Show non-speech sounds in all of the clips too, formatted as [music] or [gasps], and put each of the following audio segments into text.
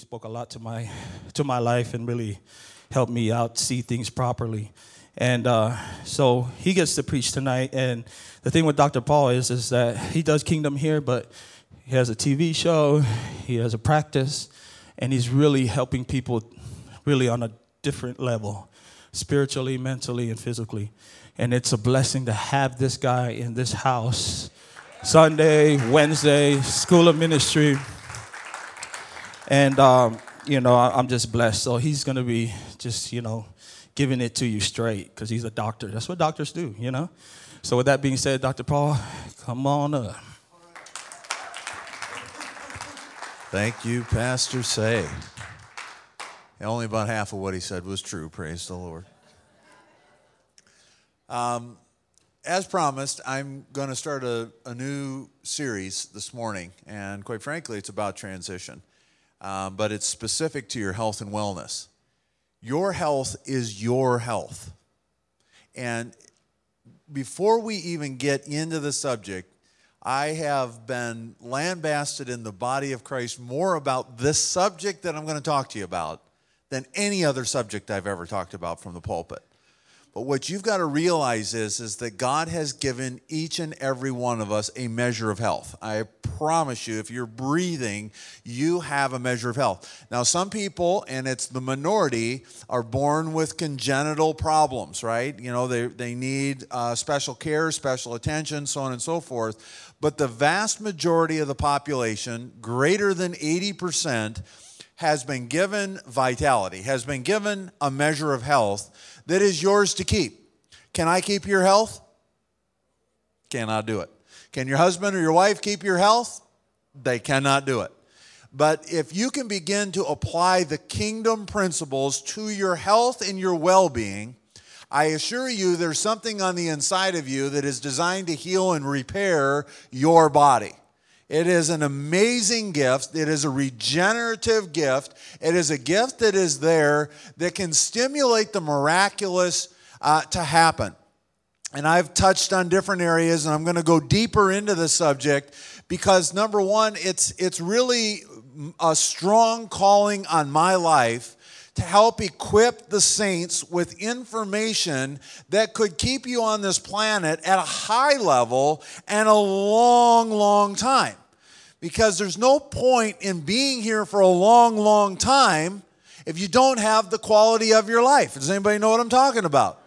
spoke a lot to my [laughs] to my life and really helped me out see things properly. And uh, so he gets to preach tonight. And the thing with Dr. Paul is is that he does kingdom here, but he has a TV show, he has a practice, and he's really helping people really on a different level, spiritually, mentally, and physically. And it's a blessing to have this guy in this house. Sunday, Wednesday, School of Ministry. And, um, you know, I'm just blessed. So he's going to be just, you know, giving it to you straight because he's a doctor. That's what doctors do, you know? So, with that being said, Dr. Paul, come on up. Thank you, Pastor Say. Only about half of what he said was true. Praise the Lord. Um, as promised, I'm going to start a, a, new series this morning, and quite frankly, it's about transition, um, but it's specific to your health and wellness. Your health is your health. And before we even get into the subject, I have been lambasted in the body of Christ more about this subject that I'm going to talk to you about than any other subject I've ever talked about from the pulpit. But what you've got to realize is, is that God has given each and every one of us a measure of health. I promise you, if you're breathing, you have a measure of health. Now, some people, and it's the minority, are born with congenital problems, right? You know, they, they need uh, special care, special attention, so on and so forth. But the vast majority of the population, greater than 80%, has been given vitality, has been given a measure of health that is yours to keep. Can I keep your health? Cannot do it. Can your husband or your wife keep your health? They cannot do it. But if you can begin to apply the kingdom principles to your health and your well being, I assure you there's something on the inside of you that is designed to heal and repair your body. It is an amazing gift. It is a regenerative gift. It is a gift that is there that can stimulate the miraculous uh, to happen. And I've touched on different areas, and I'm going to go deeper into the subject because number one, it's it's really a strong calling on my life to help equip the saints with information that could keep you on this planet at a high level and a long, long time. Because there's no point in being here for a long, long time if you don't have the quality of your life. Does anybody know what I'm talking about?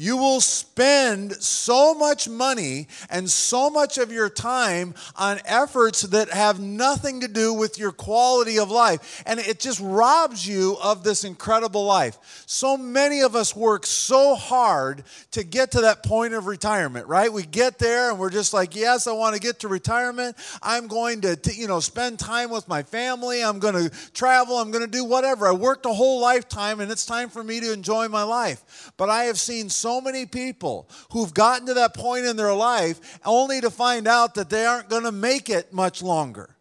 You will spend so much money and so much of your time on efforts that have nothing to do with your quality of life. And it just robs you of this incredible life. So many of us work so hard to get to that point of retirement, right? We get there and we're just like, yes, I want to get to retirement. I'm going to, you know, spend time with my family. I'm going to travel. I'm going to do whatever. I worked a whole lifetime and it's time for me to enjoy my life. But I have seen so so many people who've gotten to that point in their life only to find out that they aren't going to make it much longer.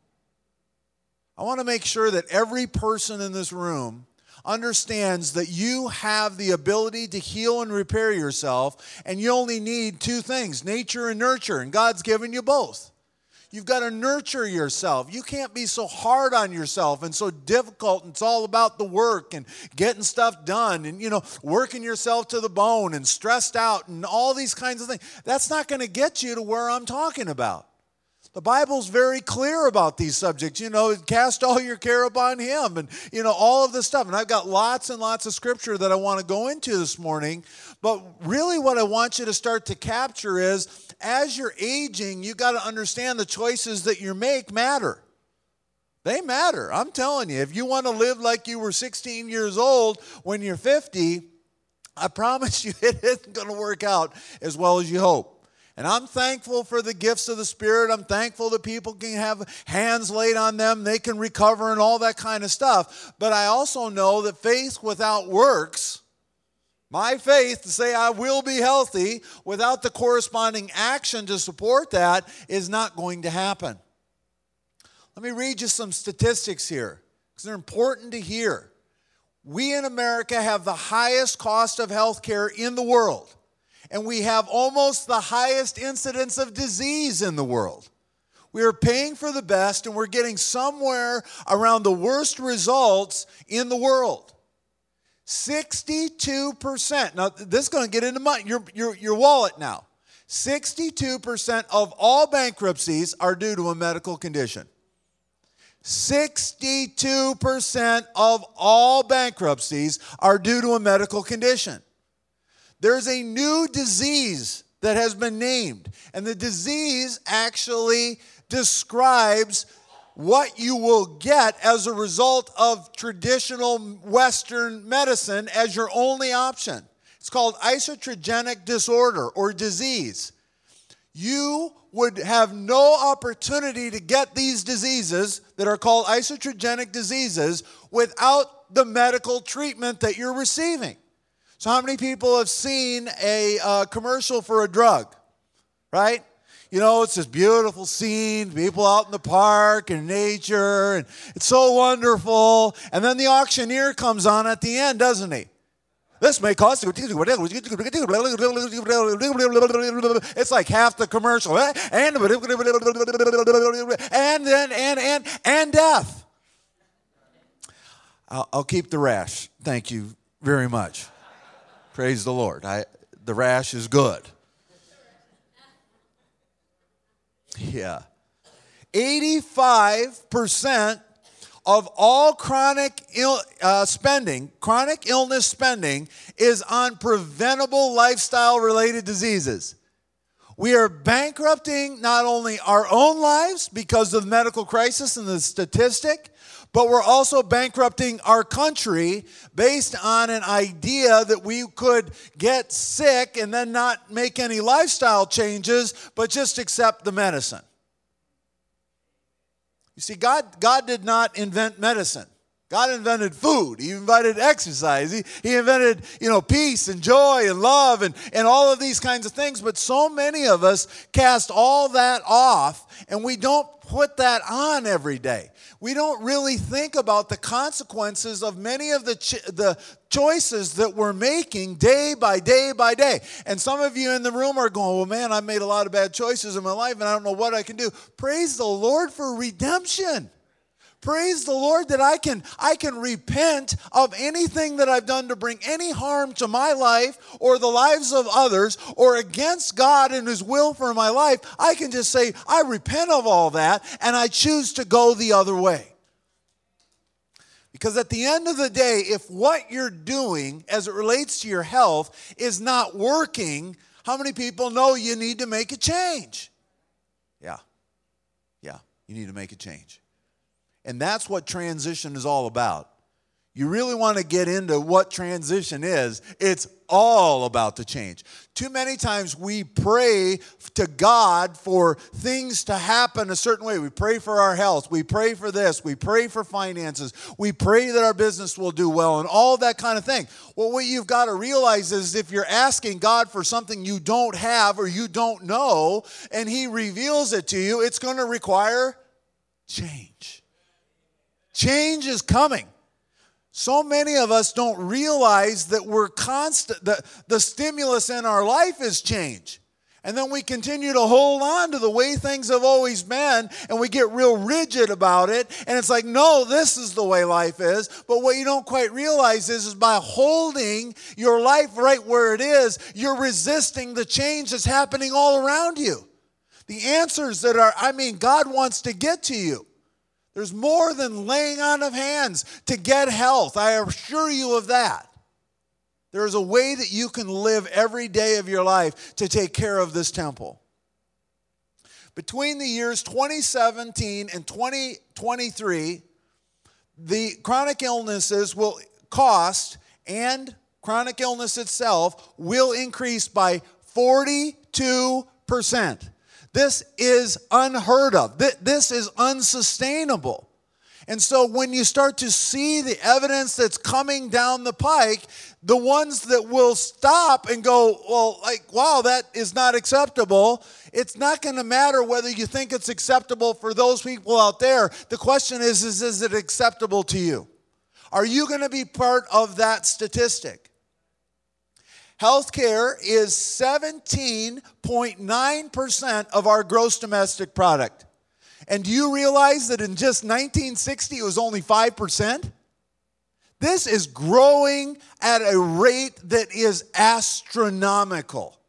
I want to make sure that every person in this room understands that you have the ability to heal and repair yourself, and you only need two things nature and nurture, and God's given you both. You've got to nurture yourself. You can't be so hard on yourself and so difficult. And it's all about the work and getting stuff done and, you know, working yourself to the bone and stressed out and all these kinds of things. That's not going to get you to where I'm talking about. The Bible's very clear about these subjects. You know, cast all your care upon Him and, you know, all of this stuff. And I've got lots and lots of scripture that I want to go into this morning. But really, what I want you to start to capture is as you're aging, you got to understand the choices that you make matter. They matter. I'm telling you, if you want to live like you were 16 years old when you're 50, I promise [laughs] you it isn't going to work out as well as you hope. And I'm thankful for the gifts of the Spirit. I'm thankful that people can have hands laid on them, they can recover, and all that kind of stuff. But I also know that faith without works, my faith to say I will be healthy without the corresponding action to support that is not going to happen. Let me read you some statistics here because they're important to hear. We in America have the highest cost of health care in the world and we have almost the highest incidence of disease in the world. We are paying for the best and we're getting somewhere around the worst results in the world. 62%. Now, this is going to get into my, your, your, your wallet now. 62% of all bankruptcies are due to a medical condition. 62% of all bankruptcies are due to a medical condition. There's a new disease that has been named, and the disease actually describes what you will get as a result of traditional Western medicine as your only option. It's called iatrogenic disorder or disease. You would have no opportunity to get these diseases that are called iatrogenic diseases without the medical treatment that you're receiving. So, how many people have seen a uh, commercial for a drug? Right? You know, it's this beautiful scene, people out in the park and nature, and it's so wonderful. And then the auctioneer comes on at the end, doesn't he? This may cost you. It's like half the commercial. Eh? And and then, and and and death. I'll, I'll keep the rash. Thank you very much. Praise the Lord. I, the rash is good. Yeah. 85% of all chronic Ill, uh, spending, chronic illness spending, is on preventable lifestyle related diseases. We are bankrupting not only our own lives because of the medical crisis and the statistic, but we're also bankrupting our country based on an idea that we could get sick and then not make any lifestyle changes, but just accept the medicine. You see, God, God did not invent medicine. God invented food. He invented exercise. He, he invented, you know, peace and joy and love and, and all of these kinds of things. But so many of us cast all that off and we don't put that on every day we don't really think about the consequences of many of the, the choices that we're making day by day by day. And some of you in the room are going, Well, man, I've made a lot of bad choices in my life and I don't know what I can do. Praise the Lord for redemption. Praise the Lord that I can I can repent of anything that I've done to bring any harm to my life or the lives of others or against God and his will for my life. I can just say I repent of all that and I choose to go the other way. Because at the end of the day, if what you're doing as it relates to your health is not working, how many people know you need to make a change? Yeah. Yeah, you need to make a change. And that's what transition is all about. You really want to get into what transition is, it's all about the change. Too many times we pray to God for things to happen a certain way. We pray for our health, we pray for this, we pray for finances, we pray that our business will do well, and all that kind of thing. Well, what you've got to realize is if you're asking God for something you don't have or you don't know, and He reveals it to you, it's going to require change. Change is coming. So many of us don't realize that we're constant, the, the stimulus in our life is change. And then we continue to hold on to the way things have always been, and we get real rigid about it. And it's like, no, this is the way life is. But what you don't quite realize is, is by holding your life right where it is, you're resisting the change that's happening all around you. The answers that are, I mean, God wants to get to you. There's more than laying on of hands to get health. I assure you of that. There is a way that you can live every day of your life to take care of this temple. Between the years 2017 and 2023, the chronic illnesses will cost and chronic illness itself will increase by 42%. This is unheard of. This is unsustainable. And so when you start to see the evidence that's coming down the pike, the ones that will stop and go, well, like, wow, that is not acceptable, it's not going to matter whether you think it's acceptable for those people out there. The question is, is, is it acceptable to you? Are you going to be part of that statistic? Healthcare is 17.9% of our gross domestic product. And do you realize that in just 1960 it was only 5%? This is growing at a rate that is astronomical.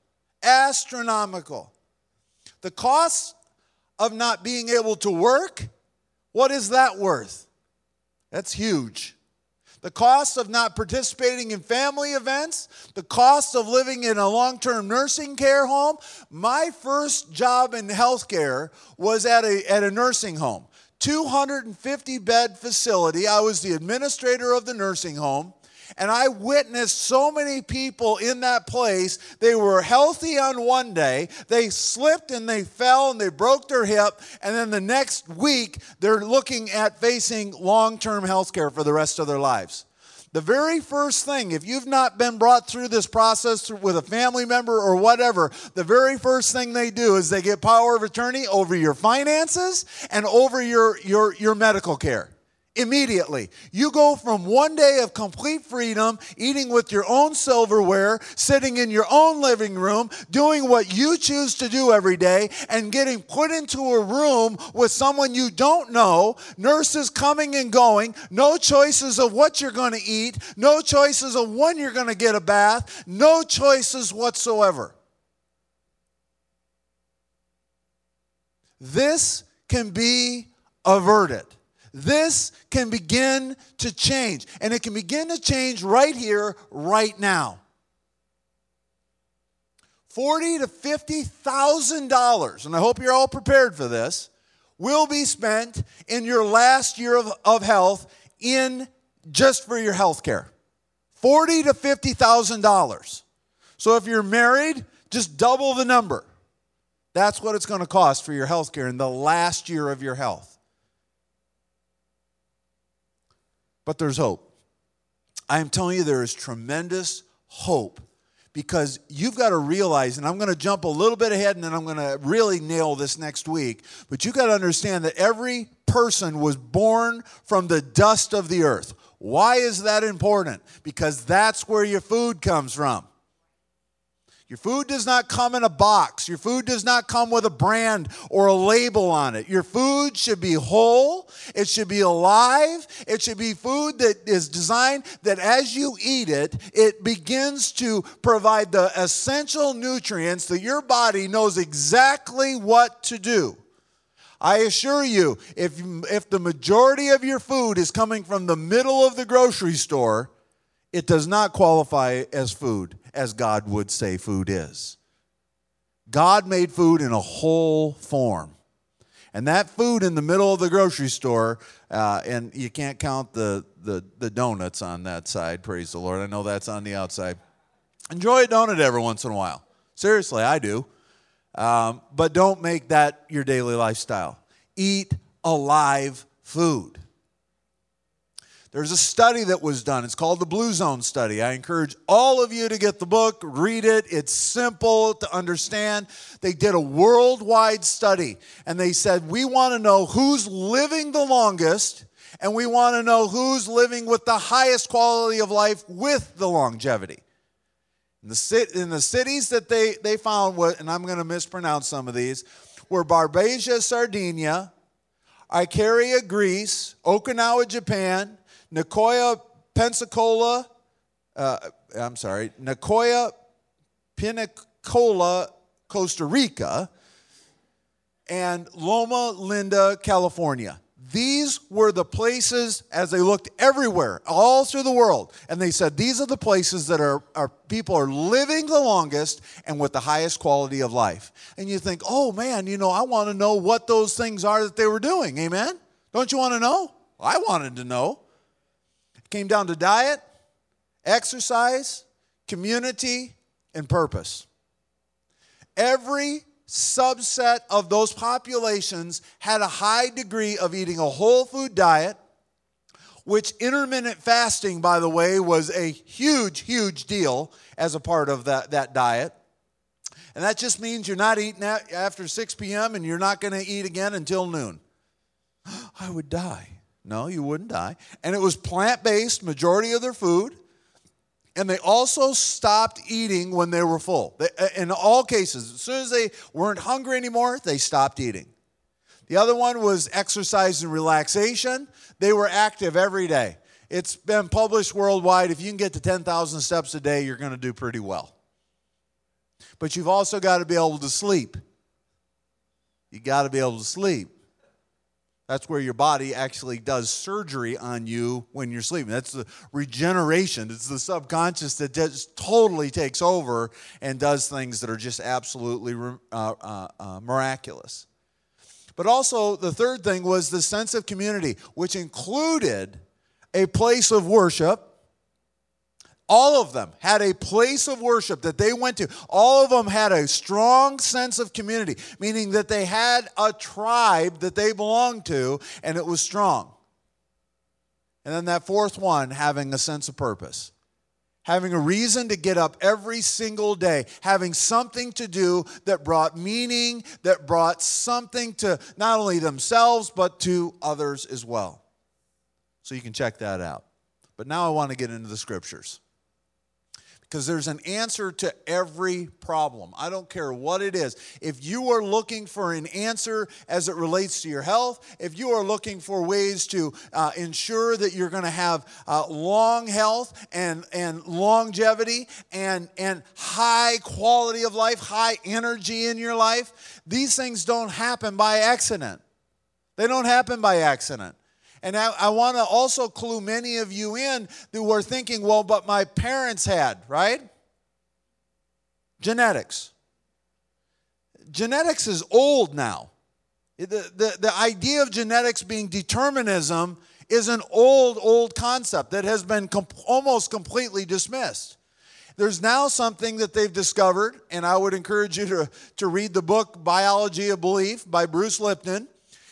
Astronomical. The cost of not being able to work, what is that worth? That's huge. The cost of not participating in family events, the cost of living in a long term nursing care home. My first job in healthcare was at a, at a nursing home. 250 bed facility. I was the administrator of the nursing home. And I witnessed so many people in that place. They were healthy on one day, they slipped and they fell and they broke their hip. And then the next week, they're looking at facing long term health care for the rest of their lives. The very first thing, if you've not been brought through this process with a family member or whatever, the very first thing they do is they get power of attorney over your finances and over your, your, your medical care immediately. You go from one day of complete freedom, eating with your own silverware, sitting in your own living room, doing what you choose to do every day, and getting put into a room with someone you don't know, nurses coming and going, no choices of what you're going to eat, no choices of when you're going to get a bath, no choices whatsoever. This can be averted. This can begin to change, and it can begin to change right here, right now. Forty to fifty thousand dollars, and I hope you're all prepared for this, will be spent in your last year of, of health in just for your health care. Forty to fifty thousand dollars. So if you're married, just double the number. That's what it's going to cost for your health care in the last year of your health. But there's hope. I am telling you, there is tremendous hope because you've got to realize, and I'm going to jump a little bit ahead and then I'm going to really nail this next week, but you've got to understand that every person was born from the dust of the earth. Why is that important? Because that's where your food comes from. Your food does not come in a box. Your food does not come with a brand or a label on it. Your food should be whole. It should be alive. It should be food that is designed that as you eat it, it begins to provide the essential nutrients that your body knows exactly what to do. I assure you, if, if the majority of your food is coming from the middle of the grocery store, it does not qualify as food as God would say food is. God made food in a whole form. And that food in the middle of the grocery store, uh, and you can't count the, the, the donuts on that side, praise the Lord. I know that's on the outside. Enjoy a donut every once in a while. Seriously, I do. Um, but don't make that your daily lifestyle. Eat alive food. There's a study that was done. It's called the Blue Zone Study. I encourage all of you to get the book, read it. It's simple to understand. They did a worldwide study and they said, We want to know who's living the longest and we want to know who's living with the highest quality of life with the longevity. In the, in the cities that they, they found, what, and I'm going to mispronounce some of these, were Barbagia, Sardinia, Icaria, Greece, Okinawa, Japan, Nicoya, Pensacola, uh, I'm sorry, Nicoya, Pensacola, Costa Rica, and Loma Linda, California. These were the places as they looked everywhere, all through the world. And they said, these are the places that are, are people are living the longest and with the highest quality of life. And you think, oh man, you know, I want to know what those things are that they were doing. Amen? Don't you want to know? I wanted to know. Came down to diet, exercise, community, and purpose. Every subset of those populations had a high degree of eating a whole food diet, which intermittent fasting, by the way, was a huge, huge deal as a part of that, that diet. And that just means you're not eating after 6 p.m. and you're not going to eat again until noon. [gasps] I would die. No, you wouldn't die. And it was plant based, majority of their food. And they also stopped eating when they were full. They, uh, in all cases, as soon as they weren't hungry anymore, they stopped eating. The other one was exercise and relaxation. They were active every day. It's been published worldwide. If you can get to 10,000 steps a day, you're going to do pretty well. But you've also got to be able to sleep. You got to be able to sleep. That's where your body actually does surgery on you when you're sleeping. That's the regeneration. It's the subconscious that just totally takes over and does things that are just absolutely uh, uh, uh, miraculous. But also, the third thing was the sense of community, which included a place of worship. All of them had a place of worship that they went to. All of them had a strong sense of community, meaning that they had a tribe that they belonged to, and it was strong. And then that fourth one, having a sense of purpose having a reason to get up every single day, having something to do that brought meaning, that brought something to not only themselves, but to others as well. So you can check that out. But now I want to get into the scriptures. Because there's an answer to every problem. I don't care what it is. If you are looking for an answer as it relates to your health, if you are looking for ways to uh, ensure that you're going to have uh, long health and, and longevity and, and high quality of life, high energy in your life, these things don't happen by accident. They don't happen by accident. And I, I want to also clue many of you in who are thinking, well, but my parents had, right? Genetics. Genetics is old now. The, the, the idea of genetics being determinism is an old, old concept that has been comp- almost completely dismissed. There's now something that they've discovered, and I would encourage you to, to read the book Biology of Belief by Bruce Lipton.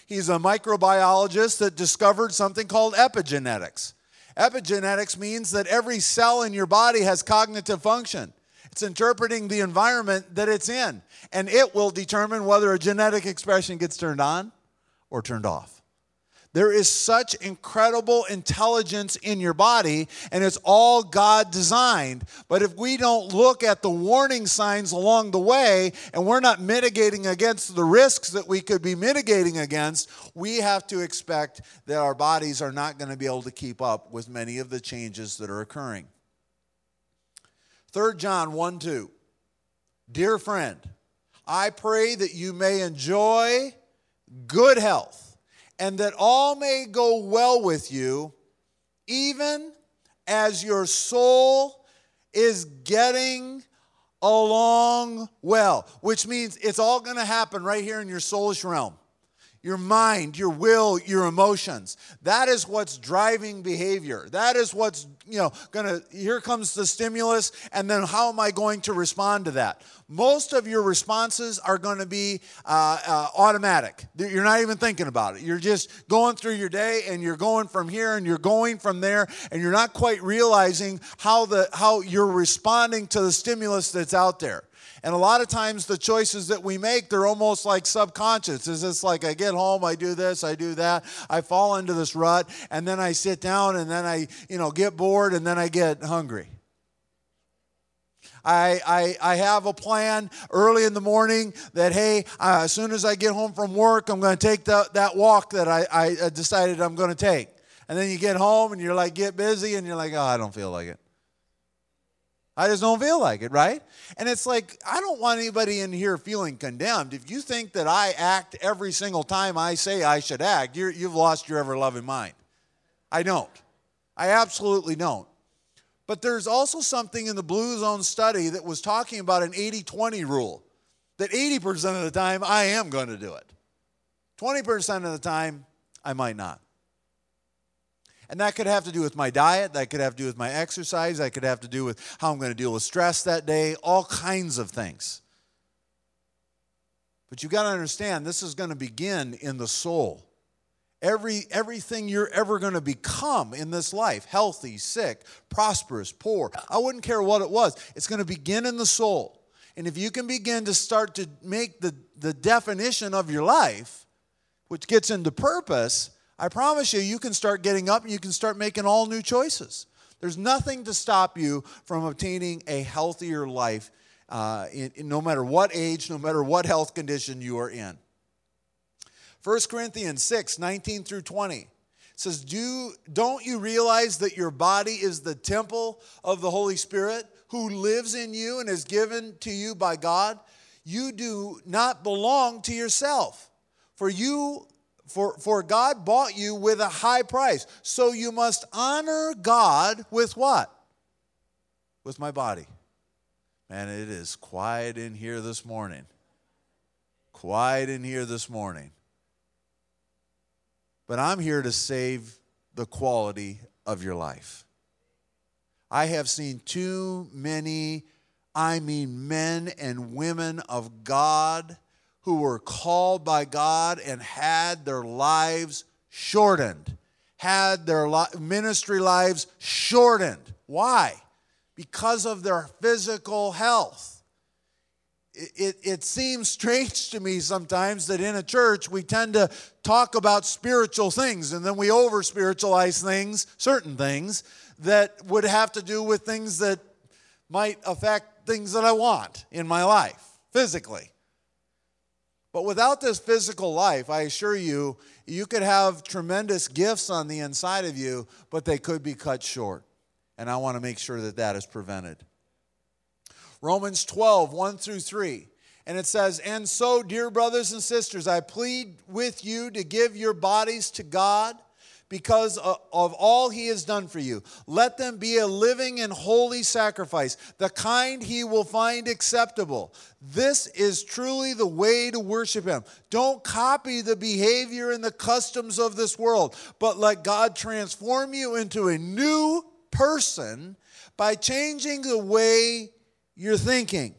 He's a microbiologist that discovered something called epigenetics. Epigenetics means that every cell in your body has cognitive function. It's interpreting the environment that it's in, and it will determine whether a genetic expression gets turned on or turned off. There is such incredible intelligence in your body, and it's all God designed. But if we don't look at the warning signs along the way and we're not mitigating against the risks that we could be mitigating against, we have to expect that our bodies are not going to be able to keep up with many of the changes that are occurring. 3 John 1 2. Dear friend, I pray that you may enjoy good health and that all may go well with you, even as your soul is getting along well, which means it's all going to happen right here in your soulish realm your mind, your will, your emotions. That is what's driving behavior. That is what's, you know, gonna, here comes the stimulus, and then how am I going to respond to that? Most of your responses are to be uh, uh, automatic. You're not even thinking about it. You're just going through your day and you're going from here and you're going from there, and you're not quite realizing how, the, how you're responding to the stimulus that's out there. And a lot of times the choices that we make, they're almost like subconscious. It's just like I get home, I do this, I do that, I fall into this rut, and then I sit down and then I, you know, get bored and then I get hungry. I, I, I have a plan early in the morning that, hey, uh, as soon as I get home from work, I'm going to take the, that walk that I, I decided I'm going to take. And then you get home and you're like, get busy, and you're like, oh, I don't feel like it. I just don't feel like it, right? And it's like, I don't want anybody in here feeling condemned. If you think that I act every single time I say I should act, you have lost your ever loving mind. I don't. I absolutely don't. But there's also something in the Blue Zone study that was talking about an 80 20 rule that 80% of the time I am going to do it, 20% of the time I might not. And that could have to do with my diet, that could have to do with my exercise, that could have to do with how I'm going to deal with stress that day, all kinds of things. But you've got to understand this is going to begin in the soul. Every, everything you're ever going to become in this life healthy, sick, prosperous, poor I wouldn't care what it was. It's going to begin in the soul. And if you can begin to start to make the, the definition of your life, which gets into purpose, I promise you, you can start getting up and you can start making all new choices. There's nothing to stop you from obtaining a healthier life, uh, in, in no matter what age, no matter what health condition you are in. 1 Corinthians 6 19 through 20 says, Do, Don't you realize that your body is the temple of the Holy Spirit who lives in you and is given to you by God? You do not belong to yourself, for you for, for God bought you with a high price. So you must honor God with what? With my body. Man, it is quiet in here this morning. Quiet in here this morning. But I'm here to save the quality of your life. I have seen too many, I mean, men and women of God who were called by God and had their lives shortened, had their ministry lives shortened. Why? Because of their physical health. It, it, it, seems strange to me sometimes that in a church we tend to talk about spiritual things and then we over spiritualize things, certain things, that would have to do with things that might affect things that I want in my life physically. But without this physical life, I assure you, you could have tremendous gifts on the inside of you, but they could be cut short. And I want to make sure that that is prevented. Romans 12, 1 through 3. And it says, And so, dear brothers and sisters, I plead with you to give your bodies to God because of all he has done for you. Let them be a living and holy sacrifice, the kind he will find acceptable. This is truly the way to worship him. Don't copy the behavior and the customs of this world, but let God transform you into a new person by changing the way you're thinking.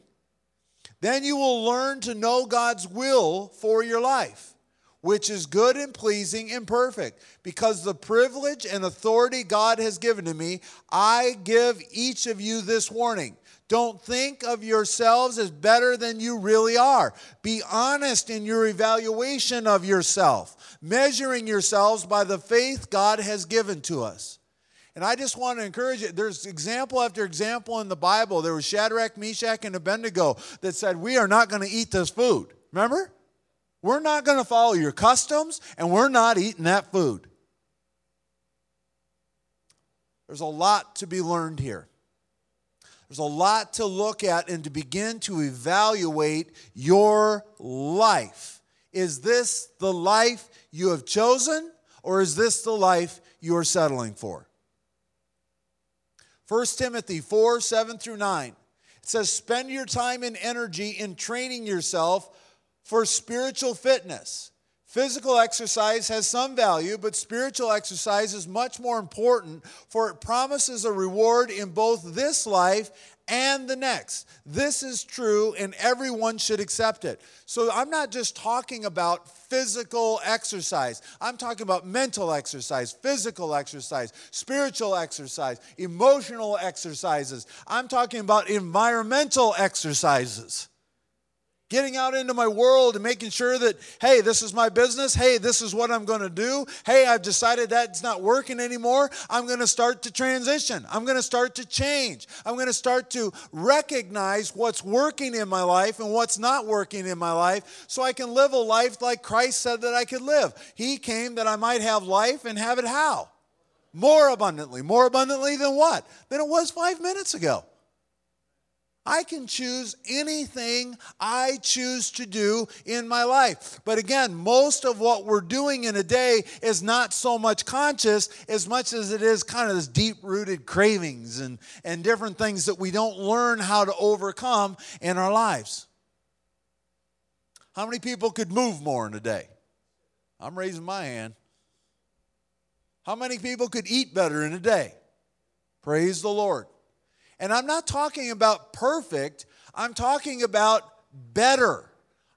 Then you will learn to know God's will for your life which is good and pleasing and perfect. Because the privilege and authority God has given to me, I give each of you this warning. Don't think of yourselves as better than you really are. Be honest in your evaluation of yourself, measuring yourselves by the faith God has given to us. And I just want to encourage you. There's example after example in the Bible. There was Shadrach, Meshach, and Abednego that said, We are not going to eat this food. Remember? We're not going to follow your customs, and we're not eating that food. There's a lot to be learned here. There's a lot to look at and to begin to evaluate your life. Is this the life you have chosen, or is this the life you are settling for? 1 Timothy 4 7 through 9. It says, Spend your time and energy in training yourself for spiritual fitness. Physical exercise has some value, but spiritual exercise is much more important, for it promises a reward in both this life and the next. This is true, and everyone should accept it. So, I'm not just talking about physical exercise, I'm talking about mental exercise, physical exercise, spiritual exercise, emotional exercises. I'm talking about environmental exercises getting out into my world and making sure that, hey, this is my business. Hey, this is what I'm going to do. Hey, I've decided that's not working anymore. I'm going to start to transition. I'm going to start to change. I'm going to start to recognize what's working in my life and what's not working in my life so I can live a life like Christ said that I could live. He came that I might have life and have it how? More abundantly. More abundantly than what? Than it was five minutes ago. I can choose anything I choose to do in my life. But again, most of what we're doing in a day is not so much conscious as much as it is kind of this deep rooted cravings and, and different things that we don't learn how to overcome in our lives. How many people could move more in a day? I'm raising my hand. How many people could eat better in a day? Praise the Lord. And I'm not talking about perfect, I'm talking about better.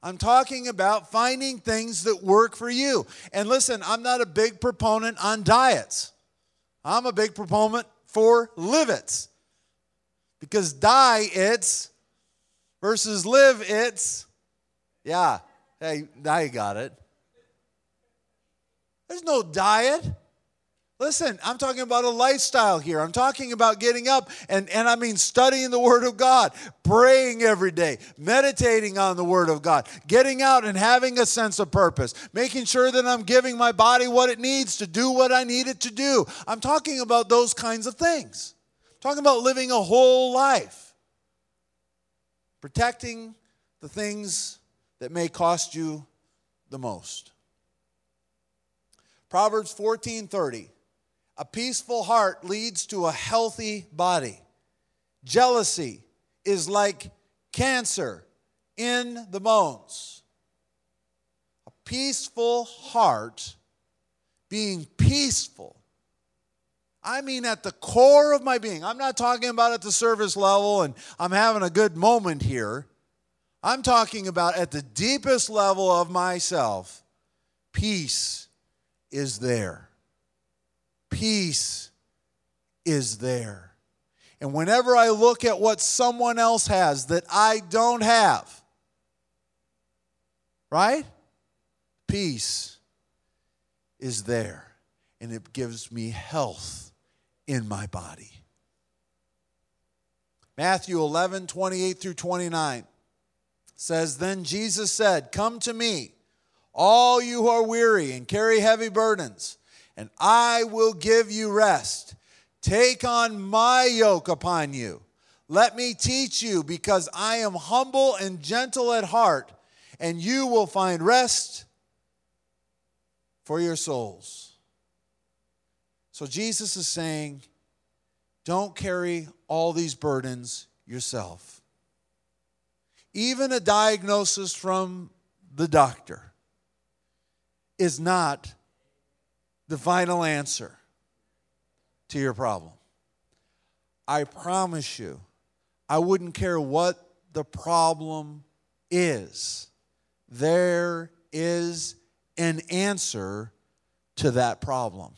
I'm talking about finding things that work for you. And listen, I'm not a big proponent on diets. I'm a big proponent for live it's. Because die it's versus live it's. Yeah. Hey, now you got it. There's no diet. Listen, I'm talking about a lifestyle here. I'm talking about getting up and, and I mean studying the Word of God, praying every day, meditating on the Word of God, getting out and having a sense of purpose, making sure that I'm giving my body what it needs to do what I need it to do. I'm talking about those kinds of things. I'm talking about living a whole life, protecting the things that may cost you the most. Proverbs 14 30. A peaceful heart leads to a healthy body. Jealousy is like cancer in the bones. A peaceful heart, being peaceful, I mean at the core of my being. I'm not talking about at the service level and I'm having a good moment here. I'm talking about at the deepest level of myself. Peace is there peace is there. And whenever I look at what someone else has that I don't have, right? Peace is there. And it gives me health in my body. Matthew 11, 28 through 29 says, Then Jesus said, Come to me, all you who are weary and carry heavy burdens and I will give you rest. Take on my yoke upon you. Let me teach you, because I am humble and gentle at heart, and you will find rest for your souls. So Jesus is saying, don't carry all these burdens yourself. Even a diagnosis from the doctor is not the final answer to your problem. I promise you, I wouldn't care what the problem is, there is an answer to that problem.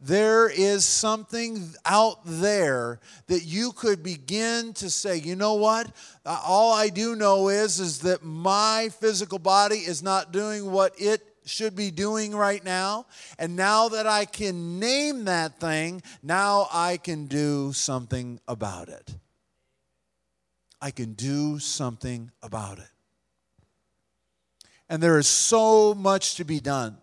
There is something out there that you could begin to say, you know what? All I do know is, is that my physical body is not doing what it should be doing right now. And now that I can name that thing, now I can do something about it. I can do something about it. And there is so much to be done.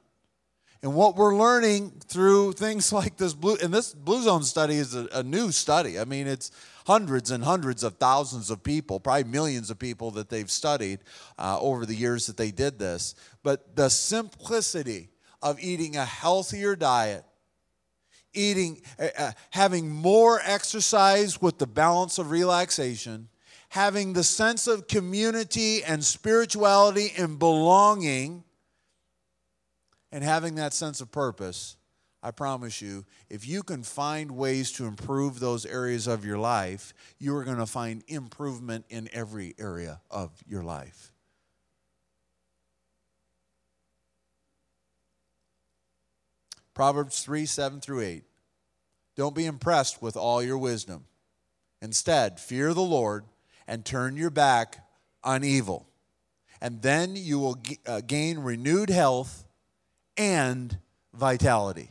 And what we're learning through things [laughs] like this blue, and this Blue Zone study is a, a new study. I mean, it's hundreds and hundreds of thousands of people, probably millions of people that they've studied uh, over the years that they did this. But the simplicity of eating a healthier diet, eating, uh, uh, having more exercise with the balance of relaxation, having the sense of community and spirituality and belonging, and having that sense of purpose I promise you, if you can find ways to improve those areas of your life, you are going to find improvement in every area of your life. Proverbs 3 7 through 8. Don't be impressed with all your wisdom. Instead, fear the Lord and turn your back on evil. And then you will uh, gain renewed health and vitality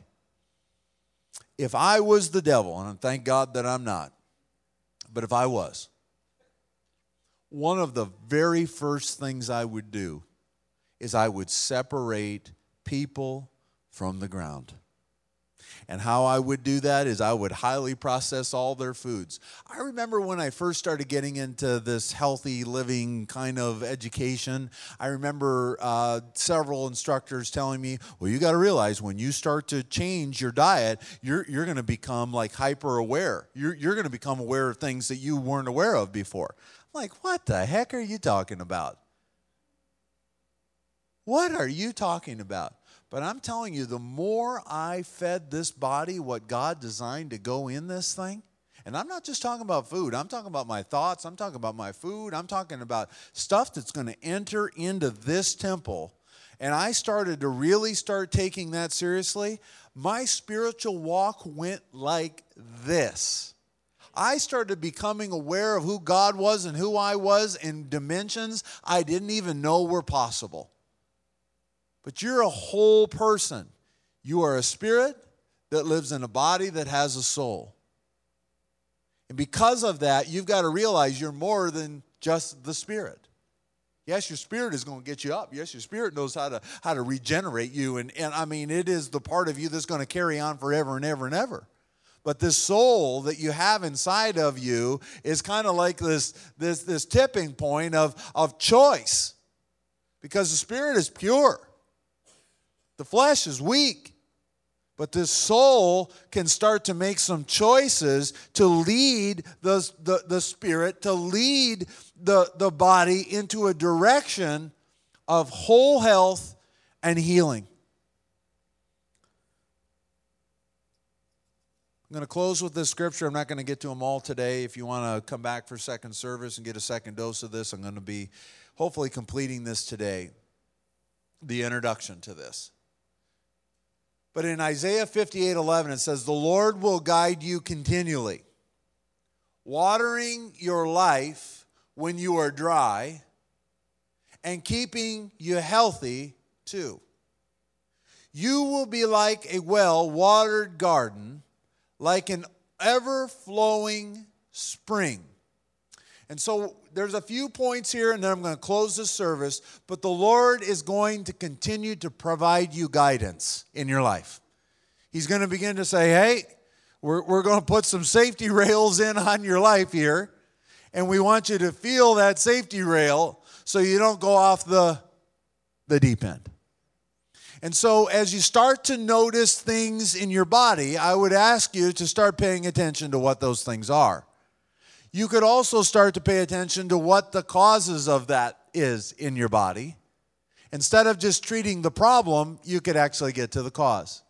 if I was the devil, and thank God that I'm not, but if I was, one of the very first things I would do is I would separate people from the ground. And how I would do that is I would highly process all their foods. I remember when I first started getting into this healthy living kind of education, I remember uh, several instructors telling me, well, you got to realize when you start to change your diet, you're, you're going to become like hyper aware. You're, you're going to become aware of things that you weren't aware of before. I'm like, what the heck are you talking about? What are you talking about? But I'm telling you, the more I fed this body what God designed to go in this thing, and I'm not just talking about food, I'm talking about my thoughts, I'm talking about my food, I'm talking about stuff that's going to enter into this temple. And I started to really start taking that seriously. My spiritual walk went like this. I started becoming aware of who God was and who I was in dimensions I didn't even know were possible. But you're a whole person. You are a spirit that lives in a body that has a soul. And because of that, you've got to realize you're more than just the spirit. Yes, your spirit is going to get you up. Yes, your spirit knows how to how to regenerate you. And, and I mean, it is the part of you that's going to carry on forever and ever and ever. But this soul that you have inside of you is kind of like this, this, this tipping point of, of choice. Because the spirit is pure. The flesh is weak. But this soul can start to make some choices to lead the, the, the spirit, to lead the, the body into a direction of whole health and healing. I'm going to close with this scripture. I'm not going to get to them all today. If you want to come back for second service and get a second dose of this, I'm going to be hopefully completing this today. The introduction to this. But in Isaiah 58 11, it says, The Lord will guide you continually, watering your life when you are dry, and keeping you healthy too. You will be like a well watered garden, like an ever flowing spring. And so there's a few points here, and then I'm going to close the service. But the Lord is going to continue to provide you guidance in your life. He's going to begin to say, hey, we're, we're going to put some safety [laughs] rails in on your life here. And we want you to feel that safety rail so you don't go off the, the deep end. And so, as you start to notice things in your body, I would ask you to start paying attention to what those things are you could also start to pay attention to what the causes of that is in your body. Instead of just treating the problem, you could actually get to the cause.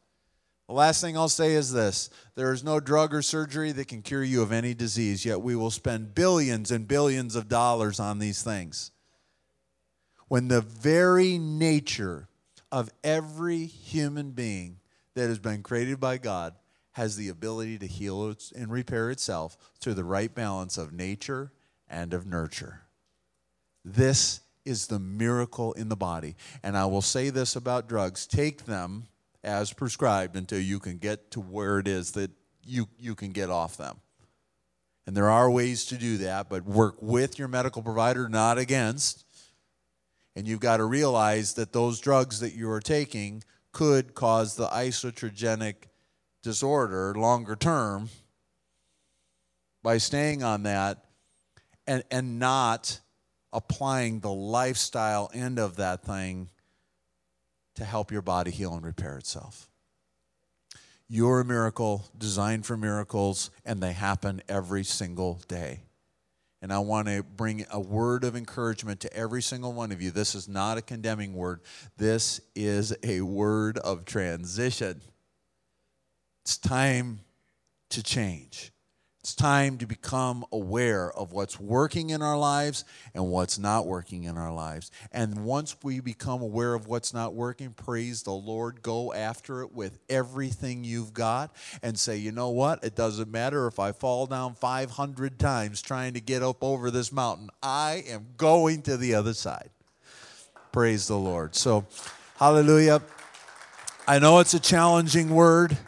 The last thing I'll say is this there is no drug or surgery that can cure you of any disease, yet we will spend billions and billions of dollars on these things. When the very nature of every human being that has been created by God has the ability to heal and repair itself through the right balance of nature and of nurture. This is the miracle in the body. And I will say this about drugs take them as prescribed until you can get to where it is that you, you can get off them. And there are ways to do that, but work with your medical provider, not against. And you've got to realize that those drugs that you are taking could cause the iatrogenic disorder longer term by staying on that and, and not applying the lifestyle end of that thing to help your body heal and repair itself. You're a miracle, designed for miracles, and they happen every single day. And I want to bring a word of encouragement to every single one of you. This is not a condemning word, this is a word of transition. It's time to change. It's time to become aware of what's working in our lives and what's not working in our lives. And once we become aware of what's not working, praise the Lord, go after it with everything you've got and say, you know what? It doesn't matter if I fall down 500 times trying to get up over this mountain, I am going to the other side. Praise the Lord. So, hallelujah. I know it's a challenging word.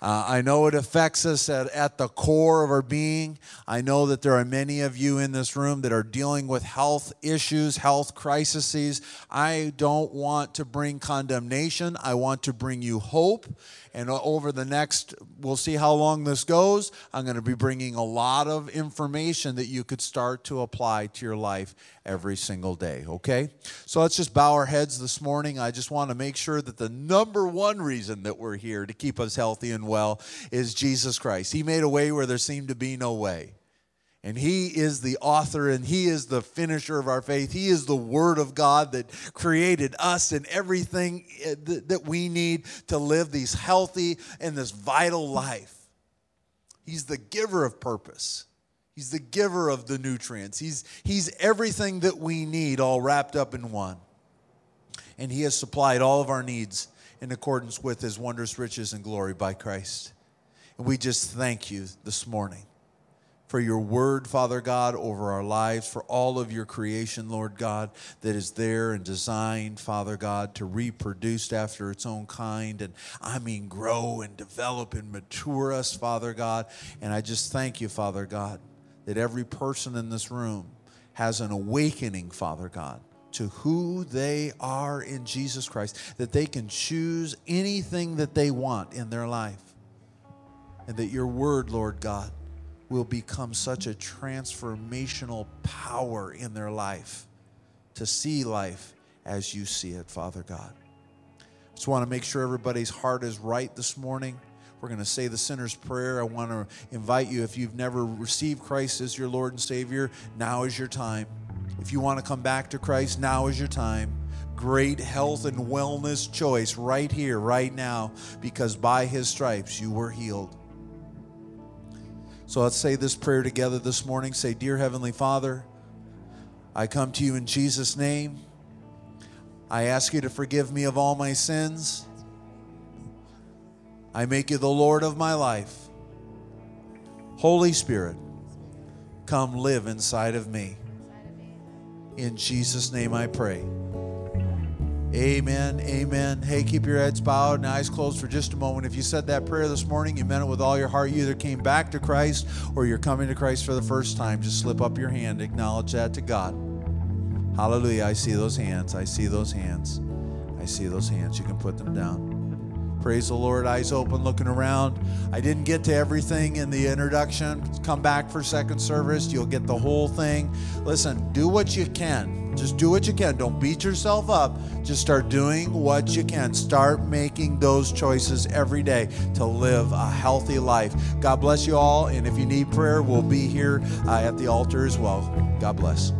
Uh, I know it affects us at, at the core of our being. I know that there are many of you in this room that are dealing with health issues, health crises. I don't want to bring condemnation. I want to bring you hope. And over the next, we'll see how long this goes. I'm going to be bringing a lot of information that you could start to apply to your life every single day, okay? So let's just bow our heads this morning. I just want to make sure that the number one reason that we're here to keep us healthy and well is Jesus Christ. He made a way where there seemed to be no way. And He is the author and He is the finisher of our faith. He is the Word of God that created us and everything eh, that we need to live these healthy and this vital life. He's the giver of purpose. He's the giver of the nutrients. He's, he's everything that we need all wrapped up in one. And He has supplied all of our needs in accordance with His wondrous riches and glory by Christ. And we just thank you this morning for your word, Father God, over our lives, for all of your creation, Lord God, that is there and designed, Father God, to reproduce after its own kind. And I mean, grow and develop and mature us, Father God. And I just thank you, Father God, that every person in this room has an awakening, Father God, to who they are in Jesus Christ, that they can choose anything that they want in their life. And that your word, Lord God, will become such a transformational power in their life to see life as you see it, Father God. Just want to make sure everybody's heart is right this morning. We're going to say the sinner's prayer. I want to invite you, if you've never received Christ as your Lord and Savior, now is your time. If you want to come back to Christ, now is your time. Great health and wellness choice right here, right now, because by His stripes you were healed. So let's say this prayer together this morning. Say, Dear Heavenly Father, I come to you in Jesus' name. I ask you to forgive me of all my sins. I make you the Lord of my life. Holy Spirit, come live inside of me. In Jesus' name I pray. Amen. Amen. Hey, keep your heads bowed and eyes closed for just a moment. If you said that prayer this morning, you meant it with all your heart. You either came back to Christ or you're coming to Christ for the first time. Just slip up your hand, acknowledge that to God. Hallelujah. I see those hands. I see those hands. I see those hands. You can put them down. Praise the Lord. Eyes open, looking around. I didn't get to everything in the introduction. Come back for second service. You'll get the whole thing. Listen, do what you can just do what you can. Don't beat yourself up. Just start doing what you can. Start making those choices every day to live a healthy life. God bless you all. And if you need prayer, we'll be here uh, at the altar as well. God bless.